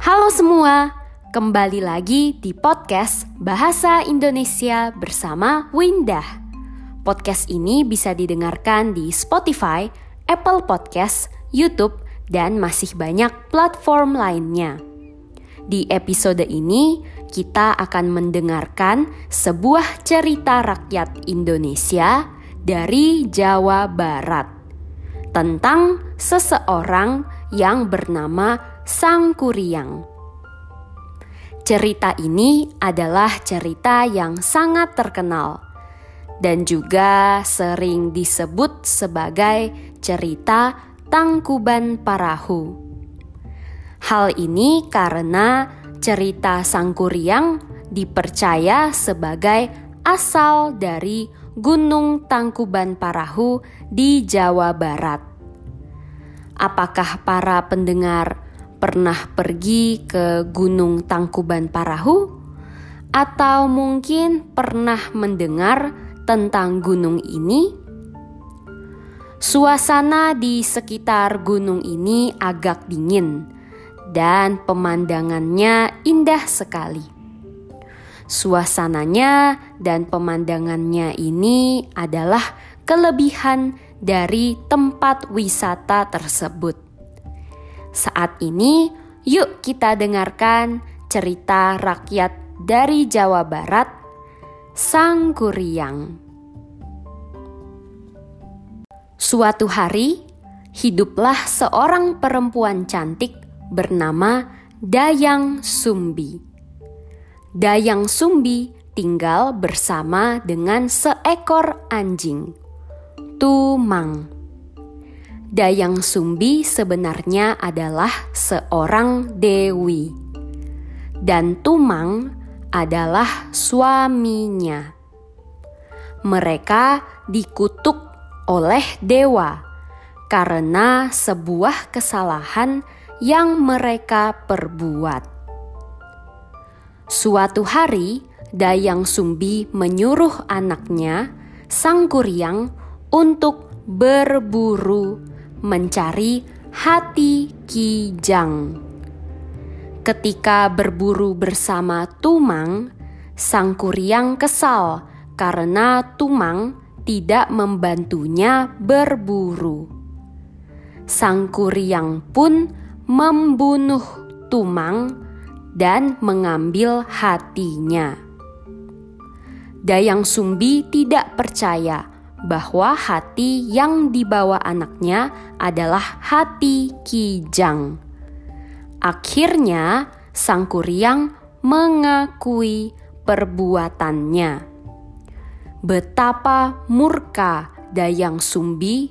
Halo semua, kembali lagi di podcast Bahasa Indonesia bersama Windah. Podcast ini bisa didengarkan di Spotify, Apple Podcast, YouTube, dan masih banyak platform lainnya. Di episode ini, kita akan mendengarkan sebuah cerita rakyat Indonesia dari Jawa Barat tentang seseorang yang bernama Sang Kuryang. Cerita ini adalah cerita yang sangat terkenal dan juga sering disebut sebagai cerita Tangkuban Parahu. Hal ini karena cerita Sang Kuryang dipercaya sebagai asal dari Gunung Tangkuban Parahu di Jawa Barat. Apakah para pendengar pernah pergi ke Gunung Tangkuban Parahu? Atau mungkin pernah mendengar tentang gunung ini? Suasana di sekitar gunung ini agak dingin dan pemandangannya indah sekali. Suasananya dan pemandangannya ini adalah kelebihan dari tempat wisata tersebut. Saat ini, yuk kita dengarkan cerita rakyat dari Jawa Barat, Sang Kuryang. Suatu hari, hiduplah seorang perempuan cantik bernama Dayang Sumbi. Dayang Sumbi tinggal bersama dengan seekor anjing, Tumang. Dayang Sumbi sebenarnya adalah seorang dewi, dan Tumang adalah suaminya. Mereka dikutuk oleh dewa karena sebuah kesalahan yang mereka perbuat. Suatu hari, Dayang Sumbi menyuruh anaknya, Sang Kuryang, untuk berburu mencari hati Kijang. Ketika berburu bersama Tumang, Sang Kuryang kesal karena Tumang tidak membantunya berburu. Sang Kuryang pun membunuh Tumang dan mengambil hatinya. Dayang Sumbi tidak percaya bahwa hati yang dibawa anaknya adalah hati Kijang. Akhirnya, Sang Kuryang mengakui perbuatannya. Betapa murka Dayang Sumbi,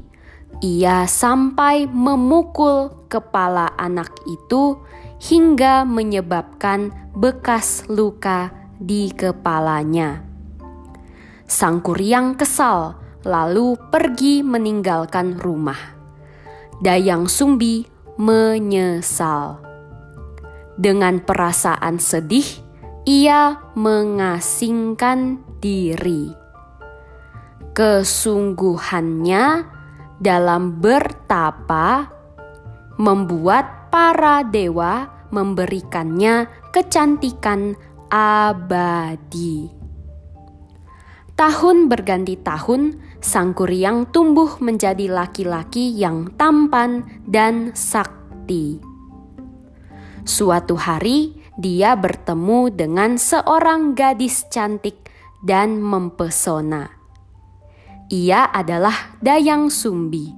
ia sampai memukul kepala anak itu hingga menyebabkan bekas luka di kepalanya. Sang Kuryang kesal, lalu pergi meninggalkan rumah. Dayang Sumbi menyesal. Dengan perasaan sedih, ia mengasingkan diri. Kesungguhannya dalam bertapa membuat para dewa memberikannya kecantikan abadi. Tahun berganti tahun, Sang Kuryang tumbuh menjadi laki-laki yang tampan dan sakti. Suatu hari, dia bertemu dengan seorang gadis cantik dan mempesona. Ia adalah Dayang Sumbi.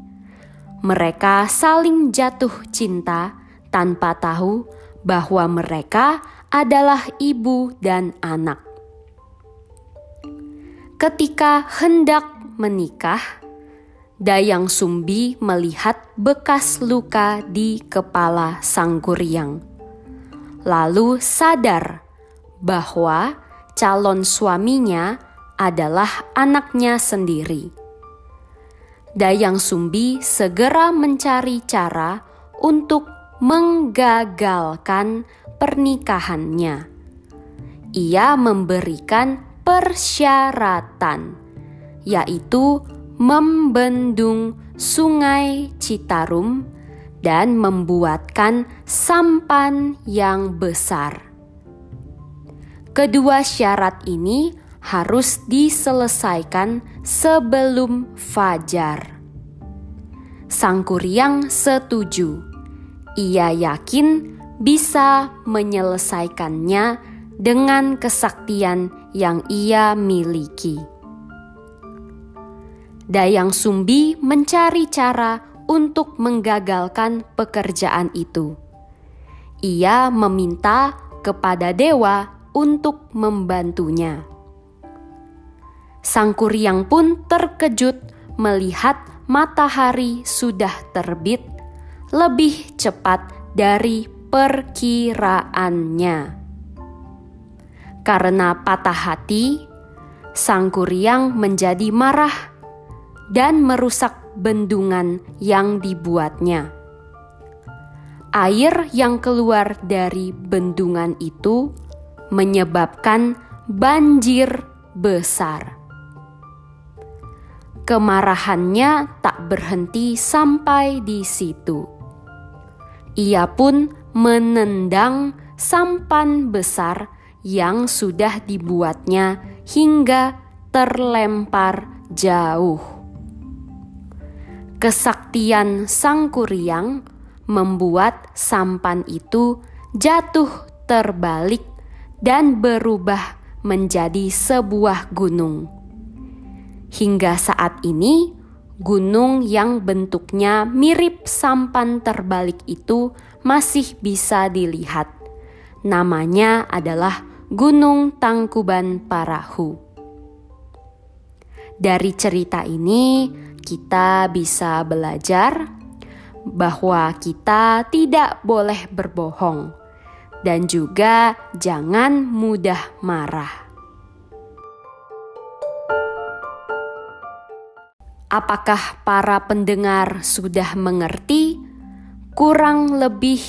Mereka saling jatuh cinta tanpa tahu bahwa mereka adalah ibu dan anak. Ketika hendak menikah, Dayang Sumbi melihat bekas luka di kepala Sang Kuryang. Lalu sadar bahwa calon suaminya adalah anaknya sendiri. Dayang Sumbi segera mencari cara untuk menggagalkan pernikahannya. Ia memberikan persyaratan, yaitu membendung Sungai Citarum dan membuatkan sampan yang besar. Kedua syarat ini harus diselesaikan sebelum fajar. Sang Kuryang setuju. Ia yakin bisa menyelesaikannya dengan kesaktian yang ia miliki. Dayang Sumbi mencari cara untuk menggagalkan pekerjaan itu. Ia meminta kepada dewa untuk membantunya. Sang Kuryang pun terkejut melihat matahari sudah terbit lebih cepat dari perkiraannya. Karena patah hati, Sang Kuryang menjadi marah dan merusak bendungan yang dibuatnya. Air yang keluar dari bendungan itu menyebabkan banjir besar. Kemarahannya tak berhenti sampai di situ. Ia pun menendang sampan besar yang sudah dibuatnya hingga terlempar jauh. Kesaktian Sang Kuryang membuat sampan itu jatuh terbalik dan berubah menjadi sebuah gunung Hingga saat ini, gunung yang bentuknya mirip sampan terbalik itu masih bisa dilihat. Namanya adalah Gunung Tangkuban Parahu. Dari cerita ini, kita bisa belajar bahwa kita tidak boleh berbohong dan juga jangan mudah marah. Apakah para pendengar sudah mengerti kurang lebih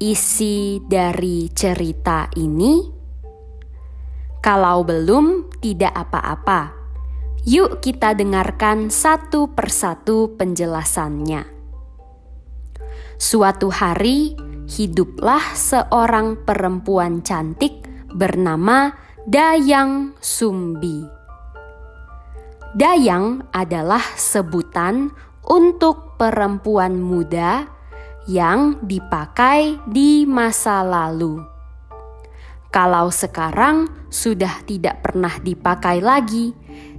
isi dari cerita ini? Kalau belum, tidak apa-apa. Yuk, kita dengarkan satu persatu penjelasannya. Suatu hari, hiduplah seorang perempuan cantik bernama Dayang Sumbi. Dayang adalah sebutan untuk perempuan muda yang dipakai di masa lalu. Kalau sekarang sudah tidak pernah dipakai lagi,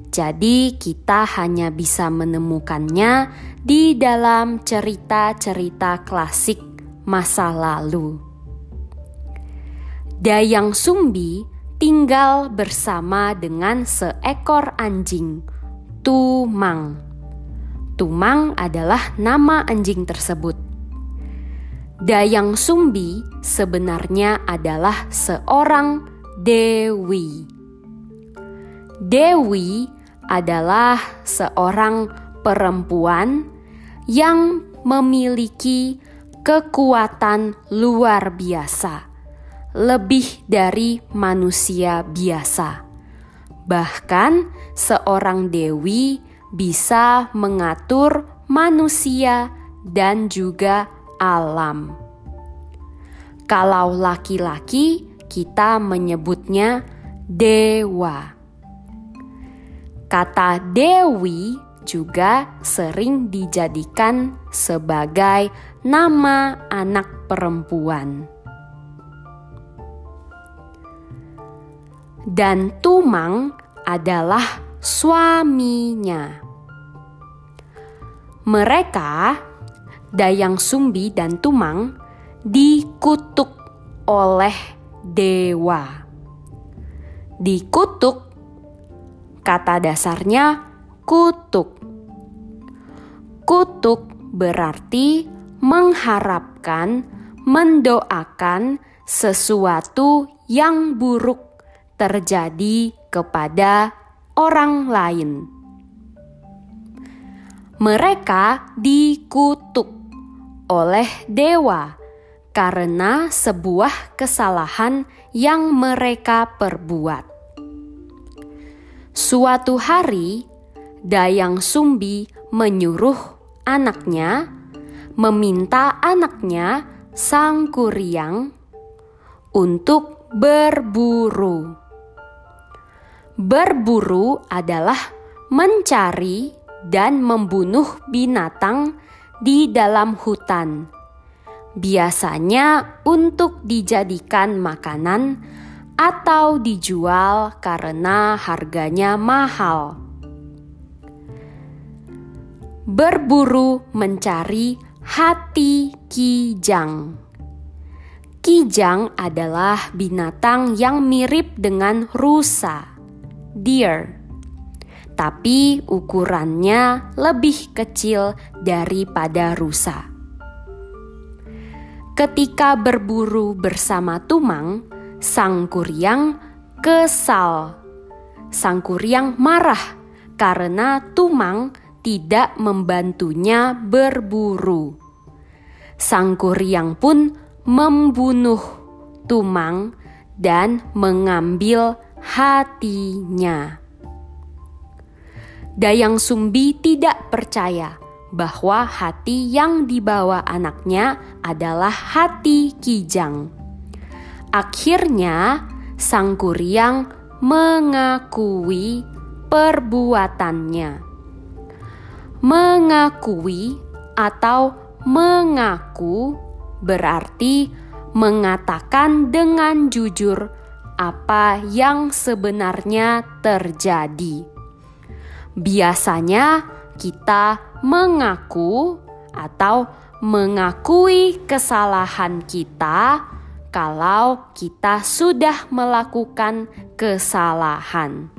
jadi kita hanya bisa menemukannya di dalam cerita-cerita klasik masa lalu. Dayang Sumbi tinggal bersama dengan seekor anjing Tumang. Tumang adalah nama anjing tersebut. Dayang Sumbi sebenarnya adalah seorang dewi. Dewi adalah seorang perempuan yang memiliki kekuatan luar biasa, lebih dari manusia biasa. Bahkan, seorang dewi bisa mengatur manusia dan juga alam. Kalau laki-laki, kita menyebutnya dewa. Kata dewi juga sering dijadikan sebagai nama anak perempuan. dan Tumang adalah suaminya. Mereka, Dayang Sumbi dan Tumang, dikutuk oleh dewa. Dikutuk, kata dasarnya kutuk. Kutuk berarti mengharapkan, mendoakan sesuatu yang buruk terjadi kepada orang lain. Mereka dikutuk oleh dewa karena sebuah kesalahan yang mereka perbuat. Suatu hari, Dayang Sumbi menyuruh anaknya meminta anaknya, Sang Kuryang, untuk berburu. Berburu adalah mencari dan membunuh binatang di dalam hutan. Biasanya untuk dijadikan makanan atau dijual karena harganya mahal. Berburu mencari hati kijang. Kijang adalah binatang yang mirip dengan rusa, deer, tapi ukurannya lebih kecil daripada rusa. Ketika berburu bersama Tumang, Sang Kuryang kesal. Sang Kuryang marah karena Tumang tidak membantunya berburu. Sang Kuryang pun membunuh Tumang dan mengambil hatinya. Dayang Sumbi tidak percaya bahwa hati yang dibawa anaknya adalah hati Kijang. Akhirnya, sang kuryang mengakui perbuatannya. Mengakui atau mengaku berarti mengatakan dengan jujur apa yang sebenarnya terjadi. Biasanya, kita mengaku atau mengakui kesalahan kita kalau kita sudah melakukan kesalahan.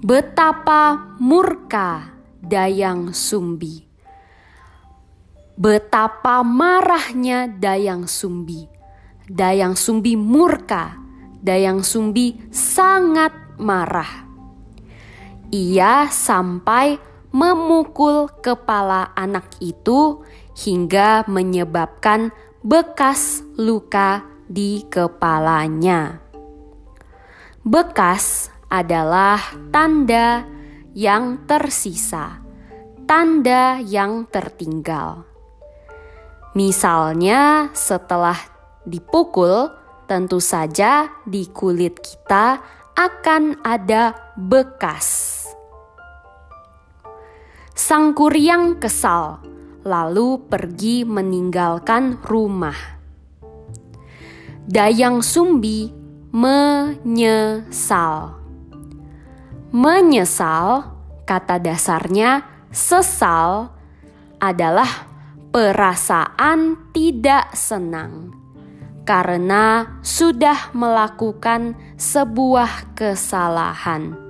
Betapa murka Dayang Sumbi. Betapa marahnya Dayang Sumbi. Dayang Sumbi murka. Dayang Sumbi sangat marah. Ia sampai memukul kepala anak itu hingga menyebabkan bekas luka di kepalanya. Bekas adalah tanda yang tersisa, tanda yang tertinggal. Misalnya, setelah dipukul, tentu saja di kulit kita akan ada bekas. Sang kuryang kesal lalu pergi meninggalkan rumah. Dayang Sumbi menyesal. Menyesal, kata dasarnya sesal, adalah perasaan tidak senang karena sudah melakukan sebuah kesalahan.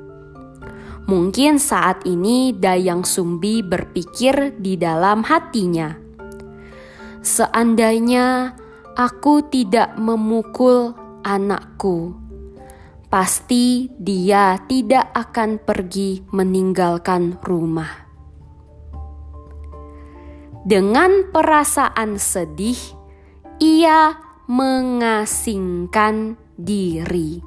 Mungkin saat ini Dayang Sumbi berpikir di dalam hatinya, "Seandainya aku tidak memukul anakku, pasti dia tidak akan pergi meninggalkan rumah." Dengan perasaan sedih, ia mengasingkan diri.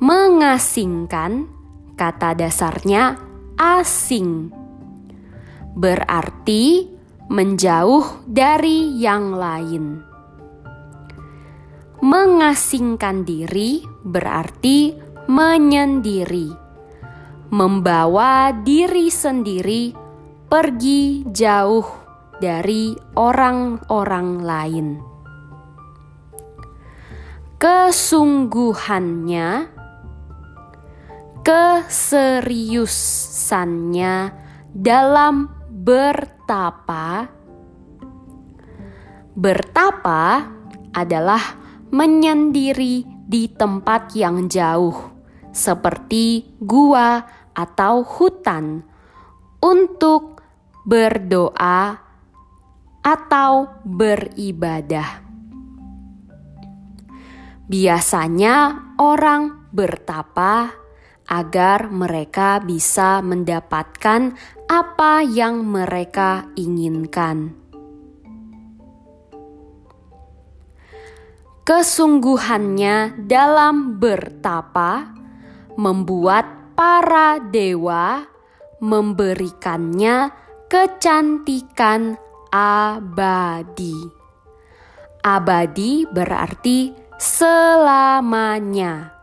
Mengasingkan Kata dasarnya asing, berarti menjauh dari yang lain. Mengasingkan diri berarti menyendiri, membawa diri sendiri pergi jauh dari orang-orang lain. Kesungguhannya keseriusannya dalam bertapa. Bertapa adalah menyendiri di tempat yang jauh, seperti gua atau hutan, untuk berdoa atau beribadah. Biasanya, orang bertapa agar mereka bisa mendapatkan apa yang mereka inginkan. Kesungguhannya dalam bertapa membuat para dewa memberikannya kecantikan abadi. Abadi berarti selamanya,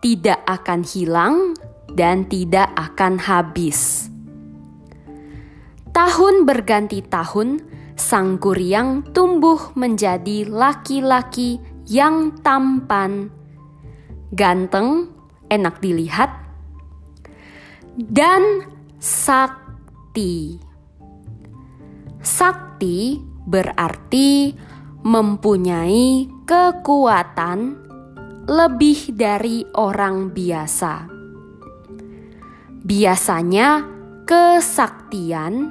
tidak akan hilang dan tidak akan habis. Tahun berganti tahun, sang kuryang tumbuh menjadi laki-laki yang tampan, ganteng, enak dilihat, dan sakti. Sakti berarti mempunyai kekuatan lebih dari orang biasa. Biasanya, kesaktian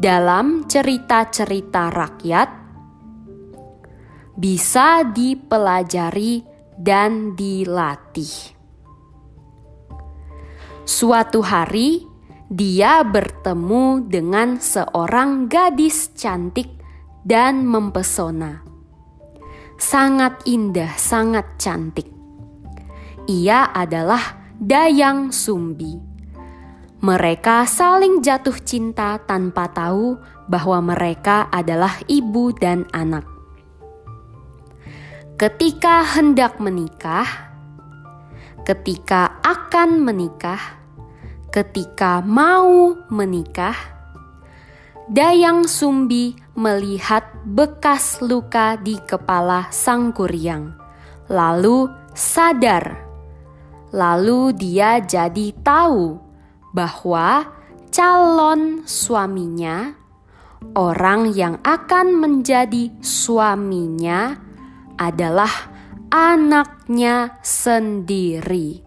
dalam cerita-cerita rakyat bisa dipelajari dan dilatih. Suatu hari, dia bertemu dengan seorang gadis cantik dan mempesona. Sangat indah, sangat cantik. Ia adalah Dayang Sumbi. Mereka saling jatuh cinta tanpa tahu bahwa mereka adalah ibu dan anak. Ketika hendak menikah, ketika akan menikah, ketika mau menikah, Dayang Sumbi melihat bekas luka di kepala sang kuryang, lalu sadar. Lalu dia jadi tahu bahwa calon suaminya, orang yang akan menjadi suaminya, adalah anaknya sendiri.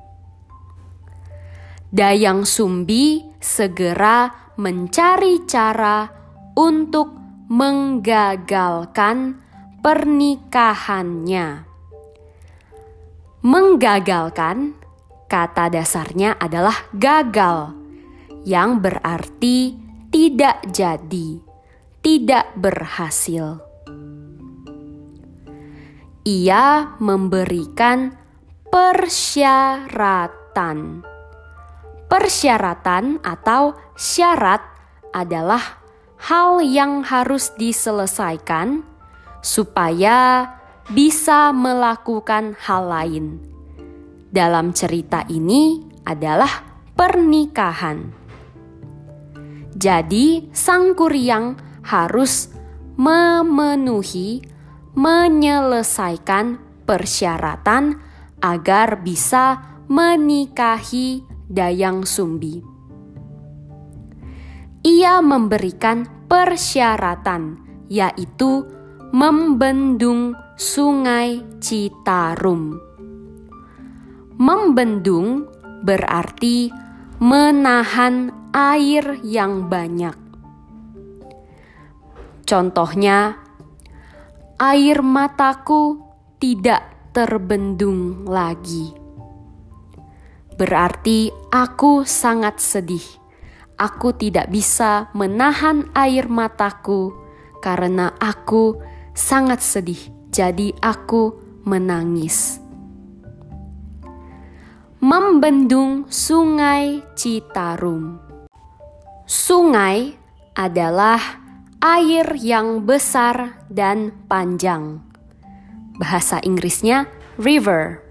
Dayang Sumbi segera mencari cara untuk menggagalkan pernikahannya. Menggagalkan kata dasarnya adalah gagal, yang berarti tidak jadi, tidak berhasil. Ia memberikan persyaratan Persyaratan atau syarat adalah hal yang harus diselesaikan supaya bisa melakukan hal lain. Dalam cerita ini adalah pernikahan. Jadi, sang kuryang harus memenuhi, menyelesaikan persyaratan agar bisa menikahi Dayang Sumbi. Ia memberikan persyaratan, yaitu membendung Sungai Citarum. Membendung berarti menahan air yang banyak. Contohnya, air mataku tidak terbendung lagi berarti aku sangat sedih. Aku tidak bisa menahan air mataku karena aku sangat sedih. Jadi, aku menangis. Membendung Sungai Citarum. Sungai adalah air yang besar dan panjang. Bahasa Inggrisnya river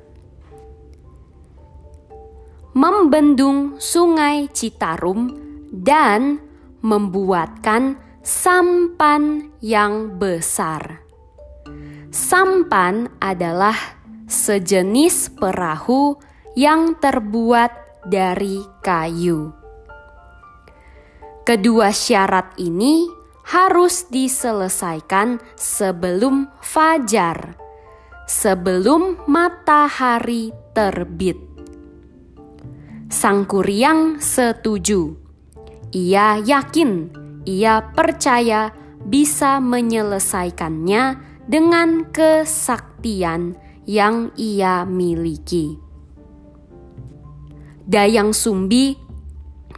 membendung Sungai Citarum dan membuatkan sampan yang besar. Sampan adalah sejenis perahu yang terbuat dari kayu. Kedua syarat ini harus diselesaikan sebelum fajar, sebelum matahari terbit. Sang Kuryang setuju. Ia yakin, ia percaya bisa menyelesaikannya dengan kesaktian yang ia miliki. Dayang Sumbi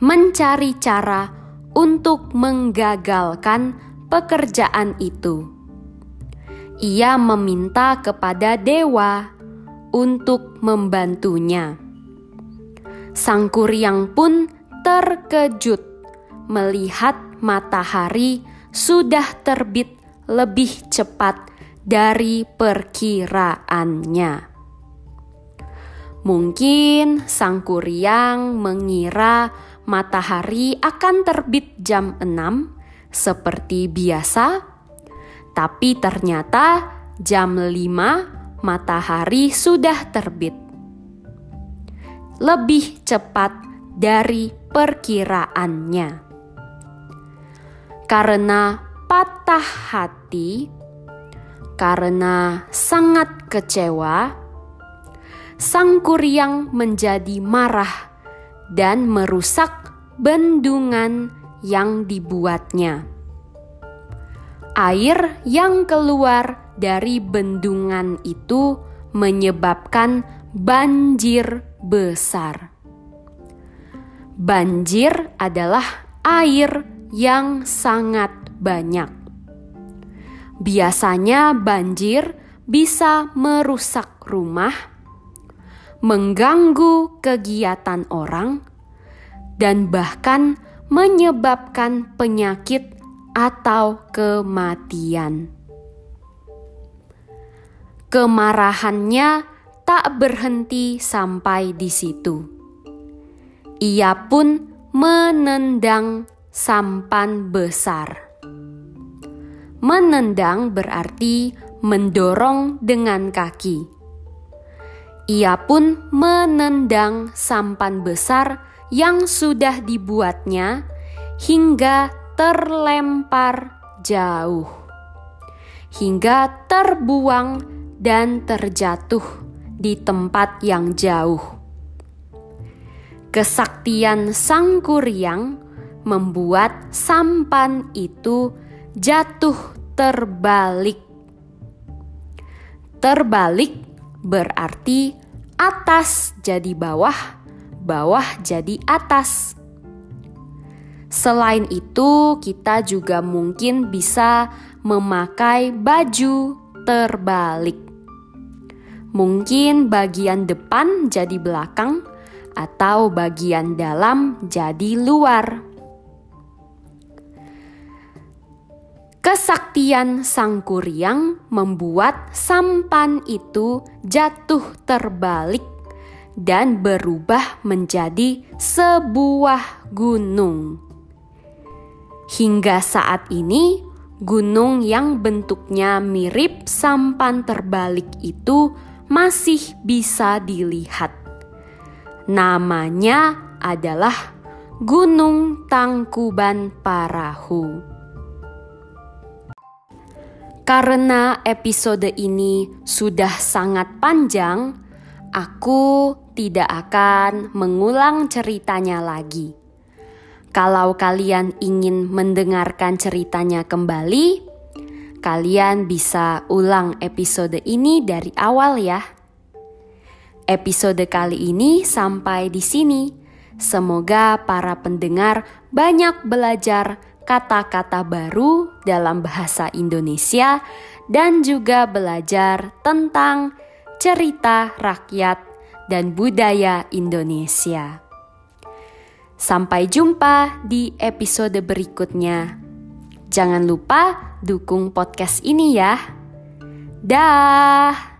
mencari cara untuk menggagalkan pekerjaan itu. Ia meminta kepada dewa untuk membantunya. Sang kuryang pun terkejut melihat matahari sudah terbit lebih cepat dari perkiraannya. Mungkin sang kuryang mengira matahari akan terbit jam 6 seperti biasa, tapi ternyata jam 5 matahari sudah terbit. Lebih cepat dari perkiraannya. Karena patah hati, karena sangat kecewa, sang kuryang menjadi marah dan merusak bendungan yang dibuatnya. Air yang keluar dari bendungan itu menyebabkan banjir besar. Banjir adalah air yang sangat banyak. Biasanya, banjir bisa merusak rumah, mengganggu kegiatan orang, dan bahkan menyebabkan penyakit atau kematian. Kemarahannya tak berhenti sampai di situ ia pun menendang sampan besar. Menendang berarti mendorong dengan kaki. Ia pun menendang sampan besar yang sudah dibuatnya hingga terlempar jauh, hingga terbuang dan terjatuh di tempat yang jauh Kesaktian sang kuryang membuat sampan itu jatuh terbalik. Terbalik berarti atas jadi bawah, bawah jadi atas. Selain itu, kita juga mungkin bisa memakai baju terbalik. Mungkin bagian depan jadi belakang, atau bagian dalam jadi luar. Kesaktian sang kuryang membuat sampan itu jatuh terbalik dan berubah menjadi sebuah gunung. Hingga saat ini, gunung yang bentuknya mirip sampan terbalik itu masih bisa dilihat. Namanya adalah Gunung Tangkuban Parahu. Karena episode ini sudah sangat panjang, aku tidak akan mengulang ceritanya lagi. Kalau kalian ingin mendengarkan ceritanya kembali, kalian bisa ulang episode ini dari awal ya. Episode kali ini sampai di sini. Semoga para pendengar banyak belajar kata-kata baru dalam bahasa Indonesia dan juga belajar tentang cerita rakyat dan budaya Indonesia. Sampai jumpa di episode berikutnya. Jangan lupa dukung podcast ini ya. Dah.